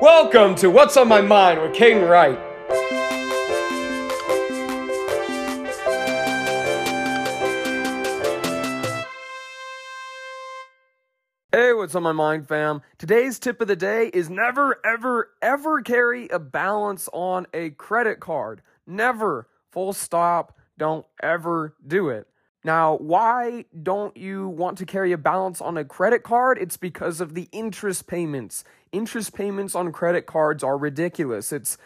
Welcome to What's on My Mind with Caden Wright. Hey, what's on my mind, fam? Today's tip of the day is never, ever, ever carry a balance on a credit card. Never. Full stop. Don't ever do it. Now, why don't you want to carry a balance on a credit card? It's because of the interest payments. Interest payments on credit cards are ridiculous. It's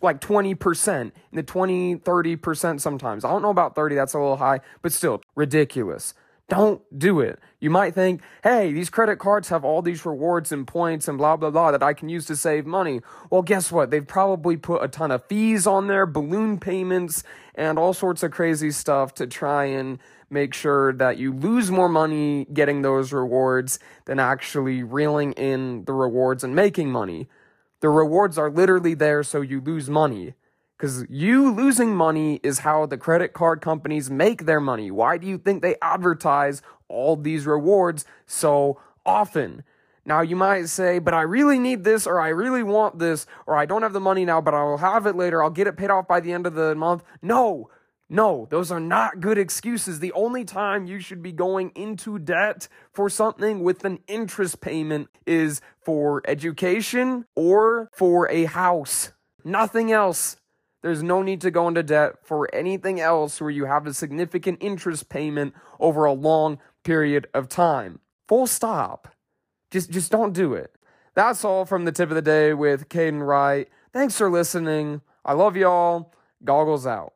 like 20%, the 20, 30% sometimes. I don't know about 30, that's a little high, but still ridiculous. Don't do it. You might think, hey, these credit cards have all these rewards and points and blah, blah, blah that I can use to save money. Well, guess what? They've probably put a ton of fees on there, balloon payments, and all sorts of crazy stuff to try and make sure that you lose more money getting those rewards than actually reeling in the rewards and making money. The rewards are literally there so you lose money. Because you losing money is how the credit card companies make their money. Why do you think they advertise all these rewards so often? Now, you might say, but I really need this, or I really want this, or I don't have the money now, but I'll have it later. I'll get it paid off by the end of the month. No, no, those are not good excuses. The only time you should be going into debt for something with an interest payment is for education or for a house. Nothing else. There's no need to go into debt for anything else where you have a significant interest payment over a long period of time. Full stop. Just just don't do it. That's all from the tip of the day with Caden Wright. Thanks for listening. I love y'all. Goggles out.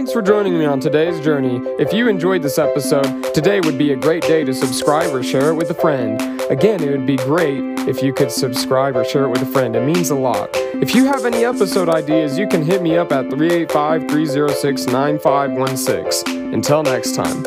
Thanks for joining me on today's journey. If you enjoyed this episode, today would be a great day to subscribe or share it with a friend. Again, it would be great if you could subscribe or share it with a friend. It means a lot. If you have any episode ideas, you can hit me up at 385 306 9516. Until next time.